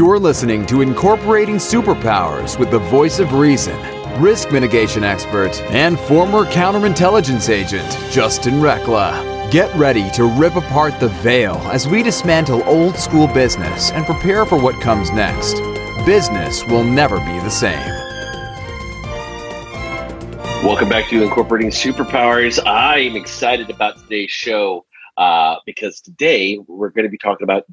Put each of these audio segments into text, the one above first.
You're listening to Incorporating Superpowers with the voice of reason, risk mitigation expert, and former counterintelligence agent, Justin Recla. Get ready to rip apart the veil as we dismantle old school business and prepare for what comes next. Business will never be the same. Welcome back to Incorporating Superpowers. I am excited about today's show uh, because today we're going to be talking about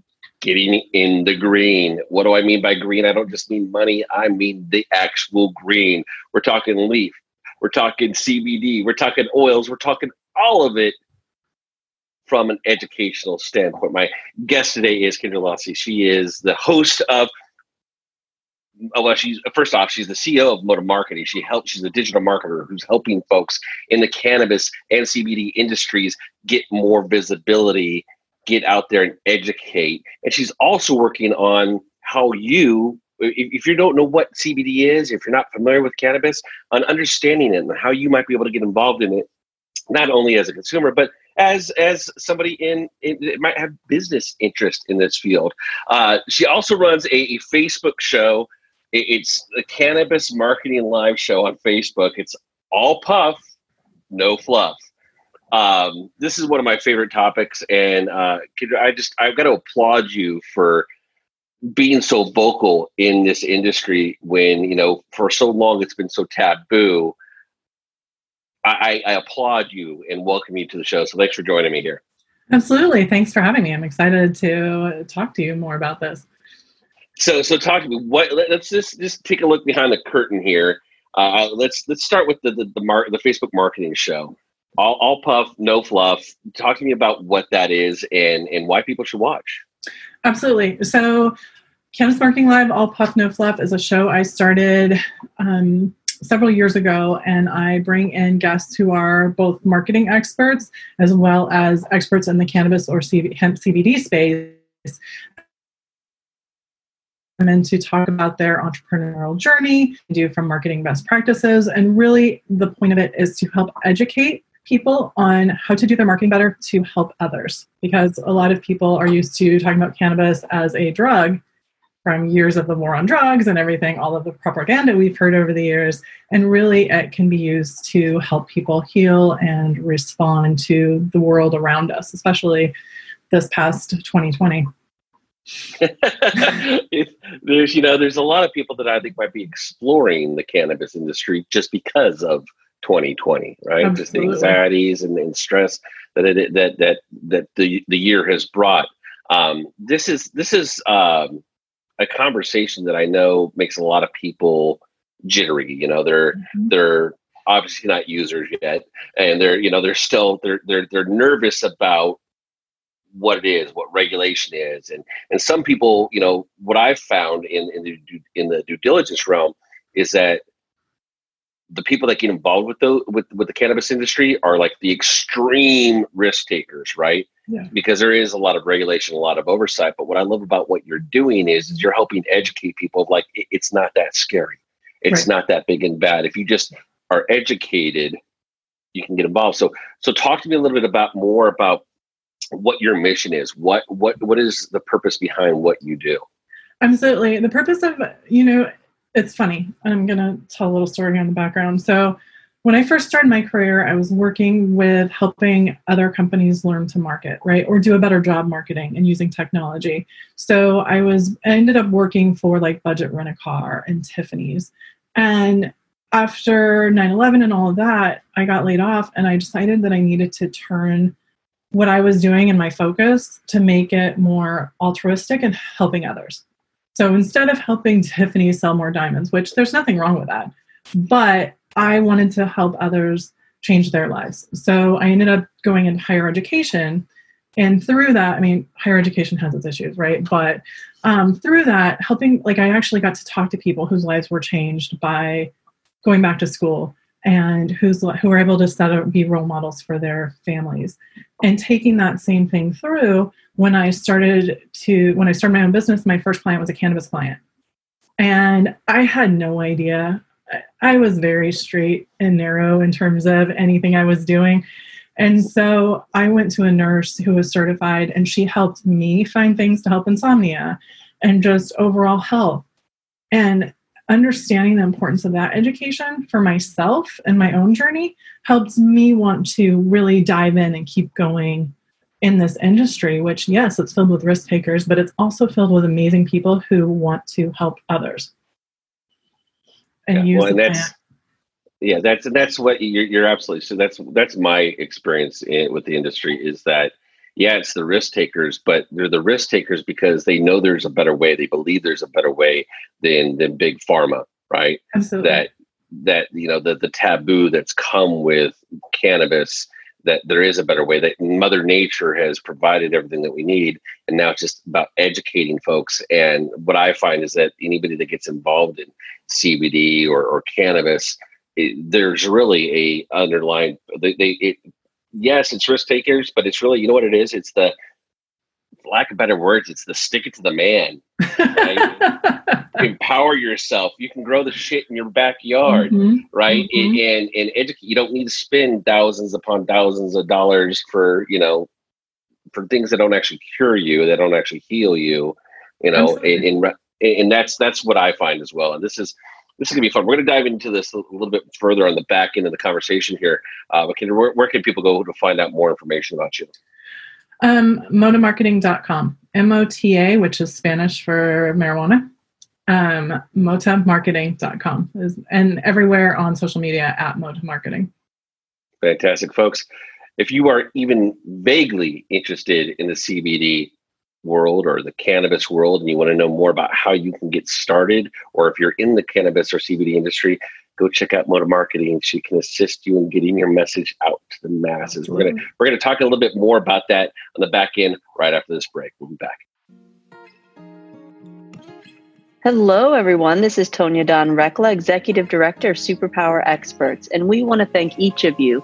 getting in the green. What do I mean by green? I don't just mean money, I mean the actual green. We're talking leaf, we're talking CBD, we're talking oils, we're talking all of it from an educational standpoint. My guest today is Kendra Losee. She is the host of oh, well, she's first off, she's the CEO of Mota Marketing. She helps. She's a digital marketer who's helping folks in the cannabis and CBD industries get more visibility get out there and educate. And she's also working on how you, if, you don't know what CBD is, if you're not familiar with cannabis, on understanding it and how you might be able to get involved in it, not only as a consumer, but as as somebody in, in might have business interest in this field. Uh, she also runs a, a Facebook show. it's the Cannabis Marketing Live show on Facebook. It's all puff, no fluff. Um, this is one of my favorite topics, and uh, I just I've got to applaud you for being so vocal in this industry when you know for so long it's been so taboo. I, I applaud you and welcome you to the show. So thanks for joining me here. Absolutely, thanks for having me. I'm excited to talk to you more about this. So, so talk to me. What? Let's just just take a look behind the curtain here. Uh, let's let's start with the the the, mar- the Facebook marketing show all, all puff, no fluff. Talk to me about what that is and and why people should watch. Absolutely. So, Cannabis Marketing Live, All Puff No Fluff is a show I started um, several years ago, and I bring in guests who are both marketing experts as well as experts in the cannabis or hemp CBD space. And then to talk about their entrepreneurial journey, do from marketing best practices. And really, the point of it is to help educate people on how to do their marketing better to help others because a lot of people are used to talking about cannabis as a drug from years of the war on drugs and everything, all of the propaganda we've heard over the years. And really, it can be used to help people heal and respond to the world around us, especially this past 2020. there's you know there's a lot of people that I think might be exploring the cannabis industry just because of 2020, right? Absolutely. Just the anxieties and, and stress that it, that that that the the year has brought. Um, this is this is um, a conversation that I know makes a lot of people jittery. You know, they're mm-hmm. they're obviously not users yet, and they're you know they're still they're they're they're nervous about what it is, what regulation is, and and some people, you know, what I've found in in the in the due diligence realm is that the people that get involved with the with with the cannabis industry are like the extreme risk takers, right? Yeah. Because there is a lot of regulation, a lot of oversight. But what I love about what you're doing is, is you're helping educate people of like it, it's not that scary. It's right. not that big and bad. If you just are educated, you can get involved. So so talk to me a little bit about more about what your mission is. What what what is the purpose behind what you do? Absolutely. The purpose of, you know, it's funny. I'm going to tell a little story on the background. So, when I first started my career, I was working with helping other companies learn to market, right? Or do a better job marketing and using technology. So I was I ended up working for like Budget Rent a Car and Tiffany's. And after 9-11 and all of that, I got laid off and I decided that I needed to turn what I was doing and my focus to make it more altruistic and helping others. So instead of helping Tiffany sell more diamonds, which there's nothing wrong with that, but I wanted to help others change their lives. So I ended up going into higher education. And through that, I mean, higher education has its issues, right? But um, through that, helping, like, I actually got to talk to people whose lives were changed by going back to school and who's who are able to set up, be role models for their families. And taking that same thing through when i started to when i started my own business my first client was a cannabis client. And i had no idea. I was very straight and narrow in terms of anything i was doing. And so i went to a nurse who was certified and she helped me find things to help insomnia and just overall health. And understanding the importance of that education for myself and my own journey helps me want to really dive in and keep going in this industry, which, yes, it's filled with risk takers, but it's also filled with amazing people who want to help others. And yeah, use well, and that's, plan. yeah, that's that's what you're, you're absolutely so. That's that's my experience in, with the industry is that yeah, it's the risk takers, but they're the risk takers because they know there's a better way. They believe there's a better way than than big pharma, right? Absolutely. That that you know the the taboo that's come with cannabis that there is a better way that mother nature has provided everything that we need and now it's just about educating folks and what i find is that anybody that gets involved in cbd or, or cannabis it, there's really a underlying they, they it, yes, it's risk takers, but it's really, you know what it is? It's the lack of better words, it's the stick it to the man. Right? Empower yourself. You can grow the shit in your backyard, mm-hmm. right? Mm-hmm. And and educate. You don't need to spend thousands upon thousands of dollars for you know for things that don't actually cure you, that don't actually heal you. You know, and, and and that's that's what I find as well. And this is this is gonna be fun. We're gonna dive into this a little bit further on the back end of the conversation here. Uh, but can, where, where, can people go to find out more information about you? Um, motamarketing.com, M-O-T-A, which is Spanish for marijuana. Um, motamarketing.com is, and everywhere on social media at Mota Marketing. Fantastic, folks. If you are even vaguely interested in the CBD world or the cannabis world and you want to know more about how you can get started, or if you're in the cannabis or CBD industry, go check out Mota Marketing. She can assist you in getting your message out to the masses. We're gonna we're gonna talk a little bit more about that on the back end right after this break. We'll be back. Hello, everyone. This is Tonya Dawn Recla, Executive Director of Superpower Experts, and we want to thank each of you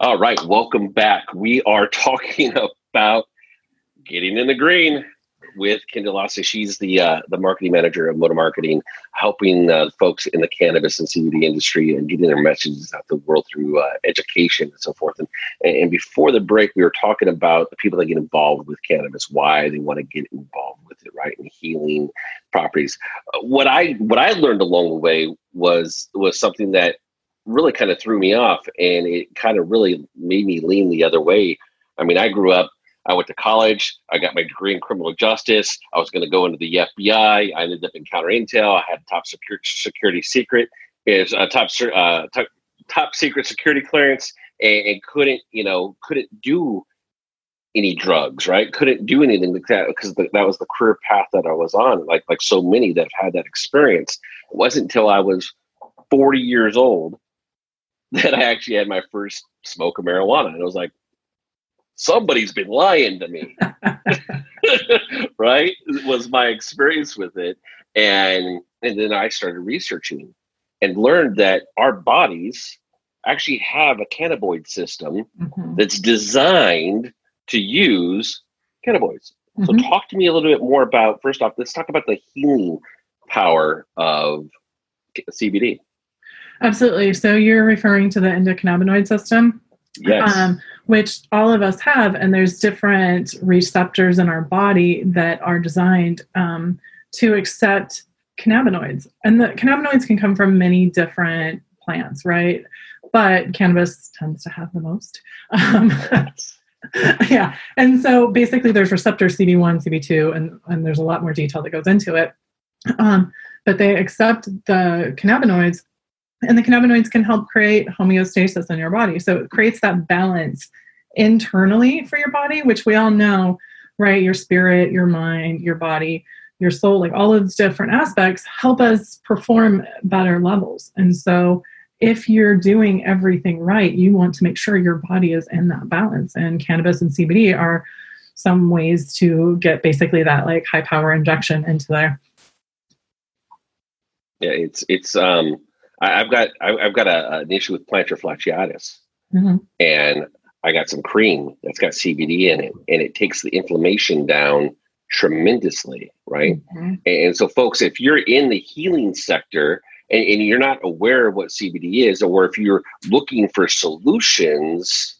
All right, welcome back. We are talking about getting in the green with Kendall Lassie. She's the uh, the marketing manager of Mota Marketing, helping uh, folks in the cannabis and CBD industry and getting their messages out the world through uh, education and so forth. And, and before the break, we were talking about the people that get involved with cannabis, why they want to get involved with it, right, and healing properties. Uh, what I what I learned along the way was was something that really kind of threw me off and it kind of really made me lean the other way. I mean, I grew up, I went to college, I got my degree in criminal justice. I was going to go into the FBI. I ended up in counter intel. I had top security, security secret is a top, uh, top, top secret security clearance and, and couldn't, you know, couldn't do any drugs, right? Couldn't do anything like that because that was the career path that I was on. Like, like so many that have had that experience. It wasn't until I was 40 years old that I actually had my first smoke of marijuana. And I was like, somebody's been lying to me. right? It was my experience with it. And and then I started researching and learned that our bodies actually have a cannabinoid system mm-hmm. that's designed to use cannabinoids. Mm-hmm. So talk to me a little bit more about first off, let's talk about the healing power of CBD. Absolutely. So you're referring to the endocannabinoid system? Yes. Um, which all of us have, and there's different receptors in our body that are designed um, to accept cannabinoids. And the cannabinoids can come from many different plants, right? But cannabis tends to have the most. Um, yeah. And so basically, there's receptors CB1, CB2, and, and there's a lot more detail that goes into it. Um, but they accept the cannabinoids and the cannabinoids can help create homeostasis in your body. So it creates that balance internally for your body, which we all know right? Your spirit, your mind, your body, your soul, like all of those different aspects help us perform better levels. And so if you're doing everything right, you want to make sure your body is in that balance. And cannabis and CBD are some ways to get basically that like high power injection into there. Yeah, it's it's um I, have got I, have got a, an issue with plantar fasciitis, mm-hmm. and I got some cream that's got CBD in it, and it takes the inflammation down tremendously, right? Mm-hmm. And so, folks, if you're in the healing sector and, and, you're not aware of what CBD is, or if you're looking for solutions,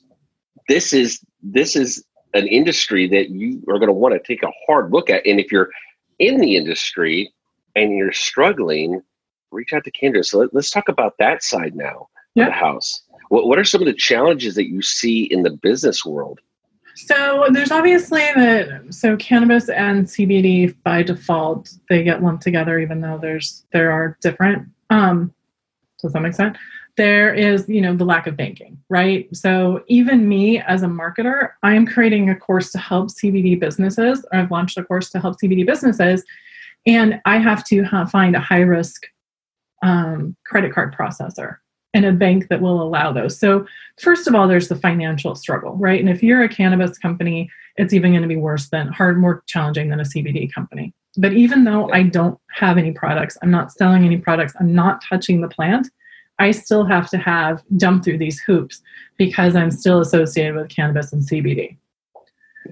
this is this is an industry that you are going to want to take a hard look at. And if you're in the industry and you're struggling, reach out to Kendra. So let, us talk about that side now yeah. of the house. What, what are some of the challenges that you see in the business world? So there's obviously that so cannabis and CBD by default they get lumped together even though there's there are different um to some extent there is you know the lack of banking right so even me as a marketer i am creating a course to help cbd businesses or i've launched a course to help cbd businesses and i have to have, find a high risk um, credit card processor and a bank that will allow those. So, first of all, there's the financial struggle, right? And if you're a cannabis company, it's even going to be worse than hard, more challenging than a CBD company. But even though I don't have any products, I'm not selling any products, I'm not touching the plant, I still have to have jump through these hoops because I'm still associated with cannabis and CBD.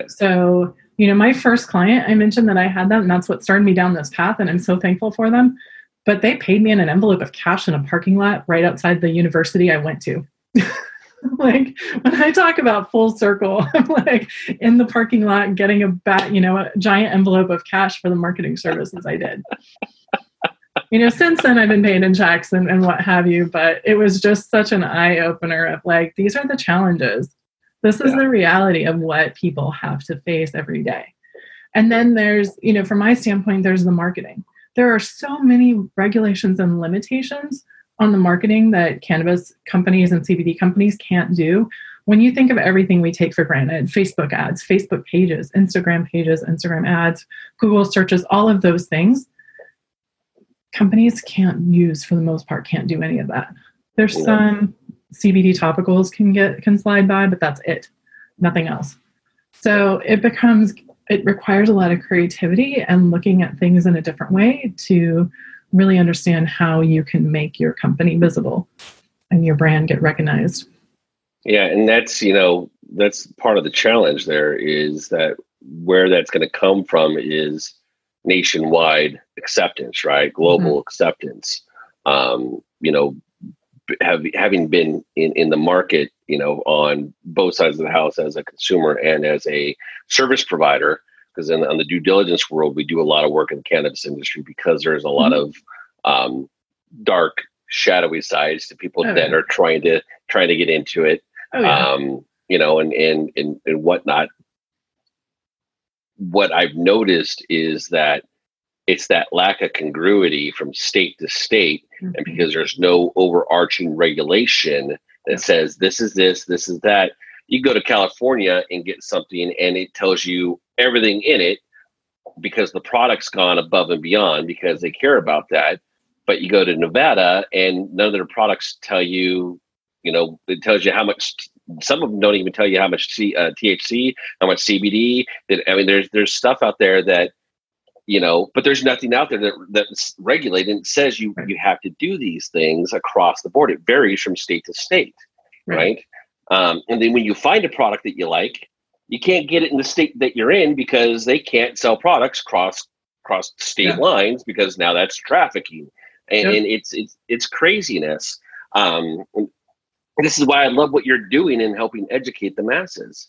So, you know, my first client, I mentioned that I had them, and that's what started me down this path, and I'm so thankful for them but they paid me in an envelope of cash in a parking lot right outside the university I went to. like when I talk about full circle, I'm like in the parking lot getting a bat, you know, a giant envelope of cash for the marketing services I did. you know, since then I've been paid in checks and, and what have you, but it was just such an eye opener of like, these are the challenges. This is yeah. the reality of what people have to face every day. And then there's, you know, from my standpoint, there's the marketing there are so many regulations and limitations on the marketing that cannabis companies and CBD companies can't do. When you think of everything we take for granted Facebook ads, Facebook pages, Instagram pages, Instagram ads, Google searches, all of those things companies can't use for the most part, can't do any of that. There's some CBD topicals can get can slide by, but that's it. Nothing else. So it becomes it requires a lot of creativity and looking at things in a different way to really understand how you can make your company visible and your brand get recognized. Yeah, and that's, you know, that's part of the challenge there is that where that's going to come from is nationwide acceptance, right? Global mm-hmm. acceptance. Um, you know, have, having been in, in the market, you know, on both sides of the house as a consumer and as a service provider, because in on the due diligence world, we do a lot of work in the cannabis industry because there's a lot mm-hmm. of um, dark, shadowy sides to people oh, that yeah. are trying to trying to get into it. Oh, yeah. um, you know, and and and and whatnot. What I've noticed is that it's that lack of congruity from state to state mm-hmm. and because there's no overarching regulation that says this is this this is that. You go to california and get something and it tells you everything in it because the product's gone above and beyond because they care about that. But you go to nevada and none of their products tell you you know it tells you how much some of them don't even tell you how much uh, thc how much cbd that i mean there's there's stuff out there that you know but there's nothing out there that that's regulated and says you right. you have to do these things across the board it varies from state to state right, right? Um, and then when you find a product that you like you can't get it in the state that you're in because they can't sell products cross cross state yeah. lines because now that's trafficking and, and, it's it's it's craziness um, this is why i love what you're doing in helping educate the masses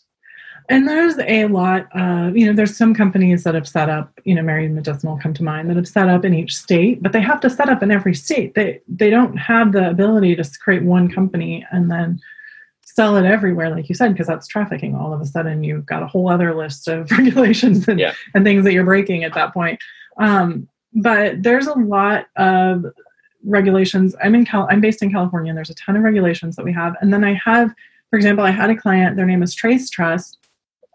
and there's a lot of, you know, there's some companies that have set up, you know, Mary Medicinal come to mind that have set up in each state, but they have to set up in every state. They they don't have the ability to create one company and then sell it everywhere, like you said, because that's trafficking. All of a sudden, you've got a whole other list of regulations and, yeah. and things that you're breaking at that point. Um, but there's a lot of regulations. I'm in Cal. I'm based in California, and there's a ton of regulations that we have. And then I have, for example, I had a client. Their name is Trace Trust,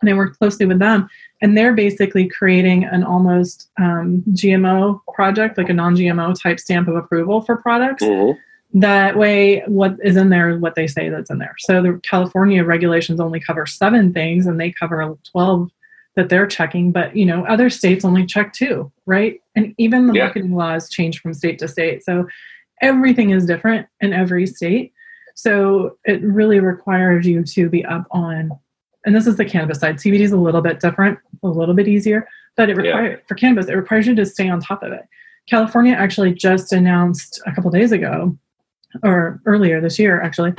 and I worked closely with them. And they're basically creating an almost um, GMO project, like a non GMO type stamp of approval for products. Mhm. That way, what is in there is what they say that's in there. So the California regulations only cover seven things, and they cover 12 that they're checking. But you know, other states only check two, right? And even the Yeah. marketing laws change from state to state. So everything is different in every state. So it really requires you to be up on, and this is the cannabis side. CBD is a little bit different, a little bit easier, but it Yeah. requires for cannabis, it requires you to stay on top of it. California actually just announced a couple days ago, or earlier this year, actually.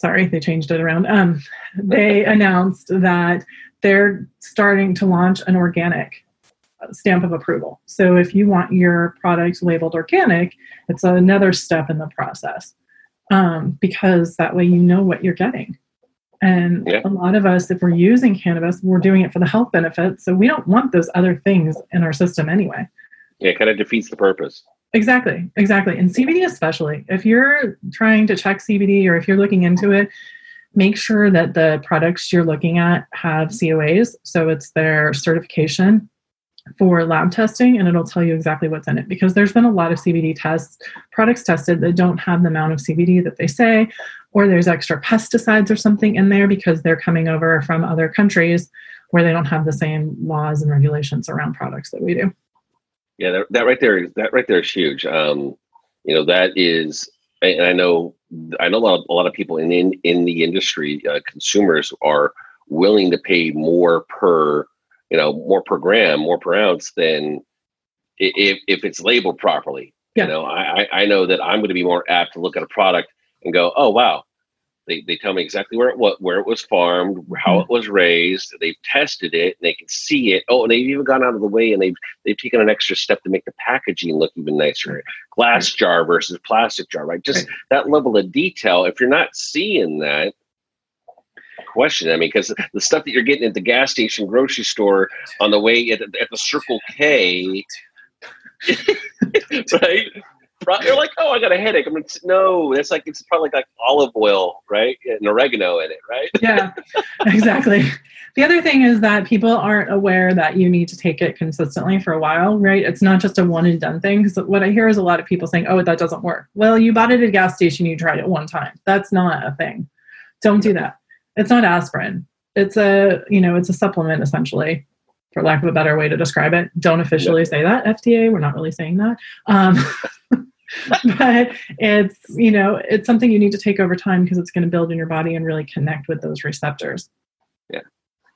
Sorry, they changed it around. Um, they announced that they're starting to launch an organic stamp of approval. So if you want your product labeled organic, it's another step in the process um, because that way you know what you're getting. And Yeah. a lot of us, if we're using cannabis, we're doing it for the health benefits. So we don't want those other things in our system anyway. Yeah, it kind of defeats the purpose. Exactly, exactly. And CBD, especially, if you're trying to check CBD or if you're looking into it, make sure that the products you're looking at have COAs. So it's their certification for lab testing, and it'll tell you exactly what's in it because there's been a lot of CBD tests, products tested that don't have the amount of CBD that they say, or there's extra pesticides or something in there because they're coming over from other countries where they don't have the same laws and regulations around products that we do. Yeah, that, that right there, that right there is huge. Um, you know, that is, and I know, I know a lot of, a lot of people in in, in the industry, uh, consumers are willing to pay more per, you know, more per gram, more per ounce than if if it's labeled properly. Yeah. You know, I I know that I'm going to be more apt to look at a product and go, oh wow, they, they tell me exactly where it what where it was farmed, how mm-hmm. it was raised. They've tested it, and they can see it. Oh, and they've even gone out of the way and they've they've taken an extra step to make the packaging look even nicer. Glass jar versus plastic jar, right? Just that level of detail. If you're not seeing that, question. I mean, because the stuff that you're getting at the gas station, grocery store, on the way at, at the Circle K, right? You're like, oh, I got a headache. I'm like, no, it's like it's probably like olive oil, right, and oregano in it, right? yeah, exactly. The other thing is that people aren't aware that you need to take it consistently for a while, right? It's not just a one and done thing. Because what I hear is a lot of people saying, oh, that doesn't work. Well, you bought it at a gas station, you tried it one time. That's not a thing. Don't do that. It's not aspirin. It's a, you know, it's a supplement essentially, for lack of a better way to describe it. Don't officially say that, FDA. We're not really saying that. Um, but it's, you know, it's something you need to take over time because it's going to build in your body and really connect with those receptors. Yeah.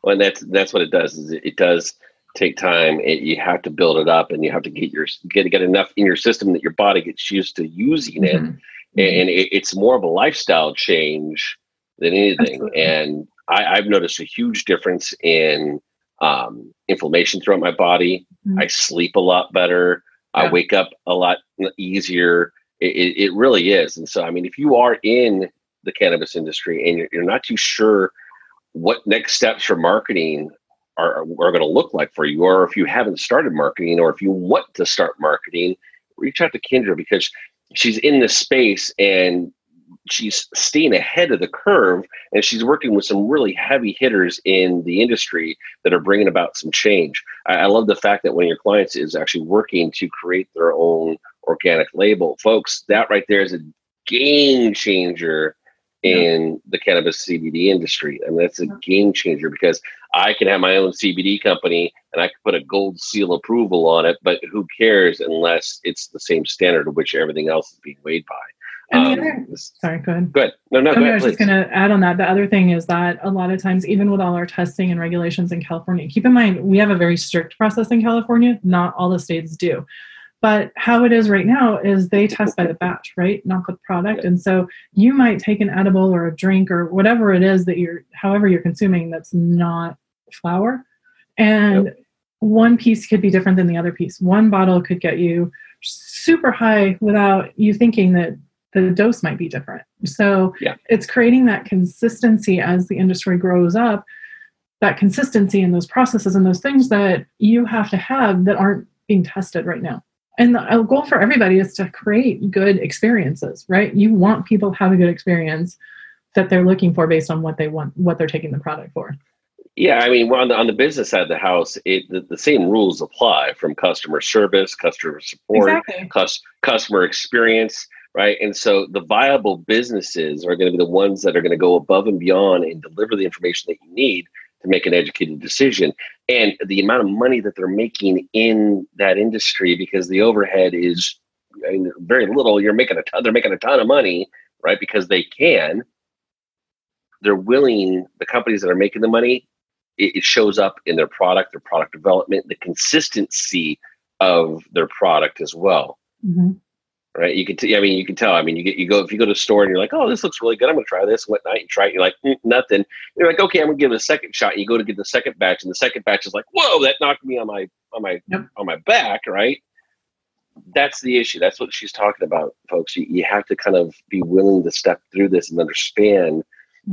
Well, and that's that's what it does. Is it, it does take time. It, you have to build it up, and you have to get your get get enough in your system that your body gets used to using it. Mhm. and it, it's more of a lifestyle change than anything. Absolutely. And I, I've noticed a huge difference in um, inflammation throughout my body. Mhm. I sleep a lot better. I wake up a lot easier. It, it, it really is. And so, I mean, if you are in the cannabis industry and you're, you're not too sure what next steps for marketing are, are going to look like for you, or if you haven't started marketing, or if you want to start marketing, reach out to Kendra because she's in this space and she's staying ahead of the curve and she's working with some really heavy hitters in the industry that are bringing about some change. I, I love the fact that one of your clients is actually working to create their own organic label. Folks, that right there is a game changer in the cannabis CBD industry. I mean, that's a game changer because I can have my own CBD company and I can put a gold seal approval on it, but who cares unless it's the same standard of which everything else is being weighed by. And the Um, other- Sorry, go ahead. Good. No, no, I mean, I was just going to add on that. The other thing is that a lot of times, even with all our testing and regulations in California, keep in mind we have a very strict process in California. Not all the states do. But how it is right now is they test by the batch, right? Not the product. And so you might take an edible or a drink or whatever it is that you're, however you're consuming, that's not flour. And one piece could be different than the other piece. One bottle could get you super high without you thinking that the dose might be different. So Yeah. it's creating that consistency as the industry grows up, that consistency in those processes and those things that you have to have that aren't being tested right now. And the goal for everybody is to create good experiences, right? You want people to have a good experience that they're looking for based on what they want, what they're taking the product for. Yeah, I mean, on the on the business side of the house, it the, the same rules apply from customer service, customer support, Exactly. cus, customer experience, right? And so the viable businesses are going to be the ones that are going to go above and beyond and deliver the information that you need to make an educated decision. And the amount of money that they're making in that industry, because the overhead is very little, you're making a ton. They're making a ton of money, right? Because they can. They're willing. The companies that are making the money, it, it shows up in their product, their product development, the consistency of their product as well Mhm. Right? You can, t- I mean, you can tell. I mean, you get, you go if you go to a store and you're like, oh, this looks really good. I'm gonna try this. and Whatnot? You try it. You're like, mm, nothing. You're like, okay, I'm gonna give it a second shot. And you go to get the second batch, and the second batch is like, whoa, that knocked me on my on my Yep. on my back, right? That's the issue. That's what she's talking about, folks. You, you have to kind of be willing to step through this and understand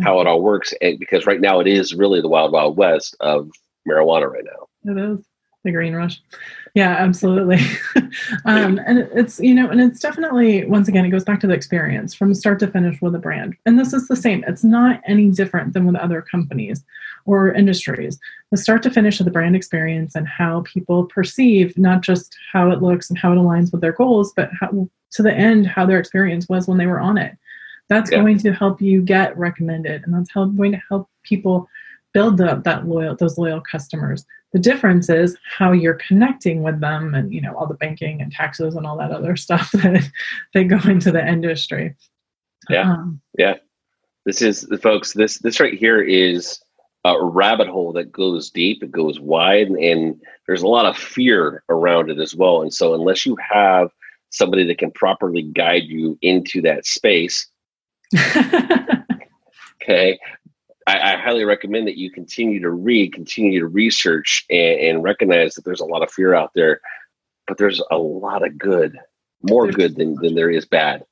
how it all works. And because right now it is really the wild, wild west of marijuana right now. It is the green rush. Yeah, absolutely. um, and it's, you know, and it's definitely, once again, it goes back to the experience from start to finish with a brand. And this is the same. It's not any different than with other companies or industries. The start to finish of the brand experience and how people perceive not just how it looks and how it aligns with their goals, but how, to the end, how their experience was when they were on it. That's Yeah. going to help you get recommended, and that's help, going to help people build up that loyal those loyal customers. The difference is how you're connecting with them, and you know all the banking and taxes and all that other stuff that they go into the industry. Yeah. Um, This is, folks. This this right here is a rabbit hole that goes deep. It goes wide, and there's a lot of fear around it as well. And so, unless you have somebody that can properly guide you into that space, okay I, I highly recommend that you continue to read continue to research and, and recognize that there's a lot of fear out there but there's a lot of good more There's good than, so than there is bad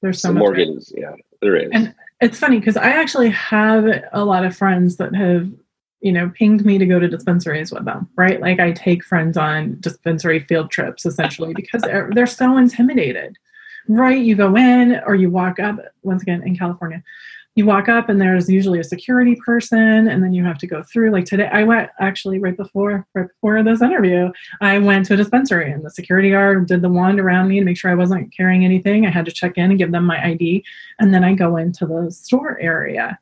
There's so the much. good is yeah there is And- It's funny because I actually have a lot of friends that have, you know, pinged me to go to dispensaries with them, right? Like I take friends on dispensary field trips essentially because they're they're so intimidated. Right? You go in or you walk up once again in California. You walk up and there's usually a security person and then you have to go through like today I went actually right before right before this interview I went to a dispensary and the security guard did the wand around me to make sure I wasn't carrying anything. I had to check in and give them my ID. And then I go into the store area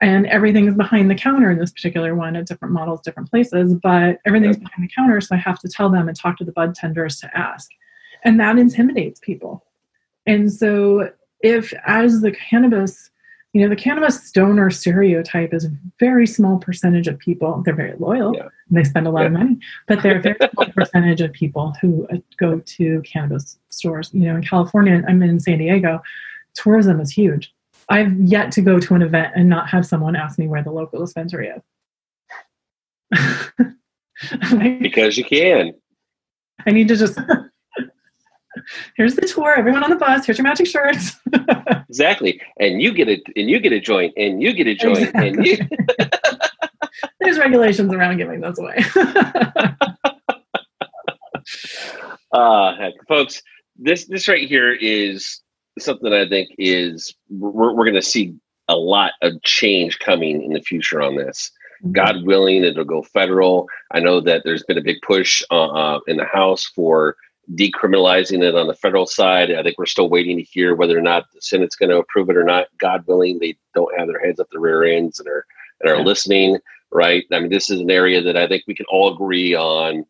and everything is behind the counter in this particular one at different models, different places, but everything's behind the counter. So I have to tell them and talk to the bud tenders to ask. And that intimidates people. And so if as the cannabis, you know, the cannabis donor stereotype is a very small percentage of people. They're very loyal. Yeah. And they spend a lot of money, but they're a very small percentage of people who uh, go to cannabis stores. You know, in California, I'm in San Diego, tourism is huge. I've yet to go to an event and not have someone ask me where the local dispensary is. Like, because you can I need to just. Here's the tour. Everyone on the bus. Here's your matching shirts. exactly and you get it and you get a joint and you get a joint and you There's regulations around giving those away. uh heck, folks this this right here is something i think is we're, we're going to see a lot of change coming in the future on this god willing it'll go federal i know that there's been a big push uh, uh, in the house for decriminalizing it on the federal side i think we're still waiting to hear whether or not the senate's going to approve it or not god willing they don't have their heads up their rear ends and are and are Yeah. listening right i mean this is an area that i think we can all agree on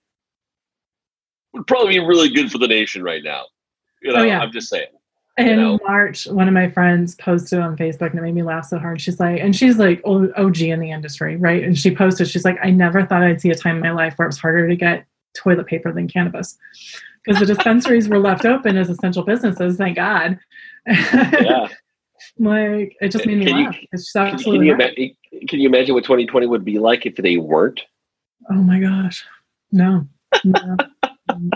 would probably be really good for the nation right now you oh, know Oh, yeah. i'm just saying In know? March, one of my friends posted on Facebook and it made me laugh so hard. She's like, and she's like OG in the industry, right? And she posted, she's like, I never thought I'd see a time in my life where it was harder to get toilet paper than cannabis. Because the dispensaries were left open as essential businesses, thank God. yeah like, it just made me Can you- It's just can, can you right. ima- can you imagine what 2020 would be like if they weren't Oh my gosh. No. no.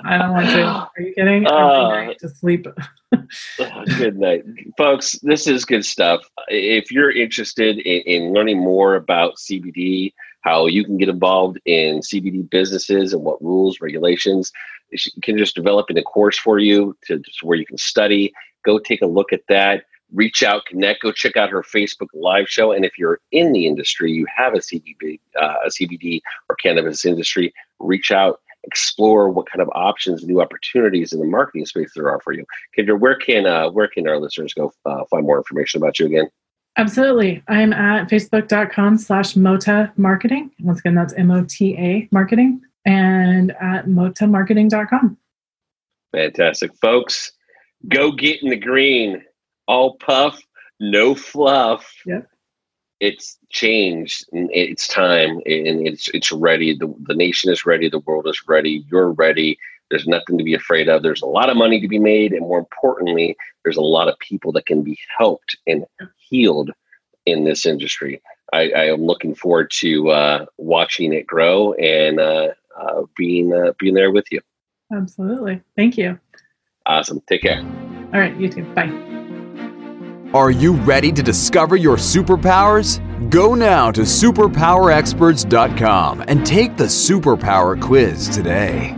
I don't want to. Are you kidding? Uh, to sleep. Oh, good night, folks. This is good stuff. If you're interested in, in learning more about CBD, how you can get involved in CBD businesses and what rules, regulations, she can just develop in a course for you to, to where you can study. Go take a look at that. reach out, connect, go check out her Facebook live show. And if you're in the industry, you have a CBD, uh, a CBD or cannabis industry, reach out, explore what kind of options, new opportunities in the marketing space there are for you. Kendra, where can uh, where can our listeners go uh, find more information about you again? Absolutely. I'm at facebook.com slash Mota Marketing. Once again, that's M O T A marketing and at motamarketing.com. Fantastic. Folks, go get in the green. All puff, no fluff. Yep. It's changed it's time and it's it's ready. The, the nation is ready. The world is ready. You're ready. There's nothing to be afraid of. There's a lot of money to be made. And more importantly, there's a lot of people that can be helped and healed in this industry. I, I am looking forward to uh, watching it grow and uh, uh, being uh, being there with you. Absolutely. Thank you. Awesome. Take care. All right. You too. Bye. Are you ready to discover your superpowers? Go now to superpowerexperts.com and take the superpower quiz today.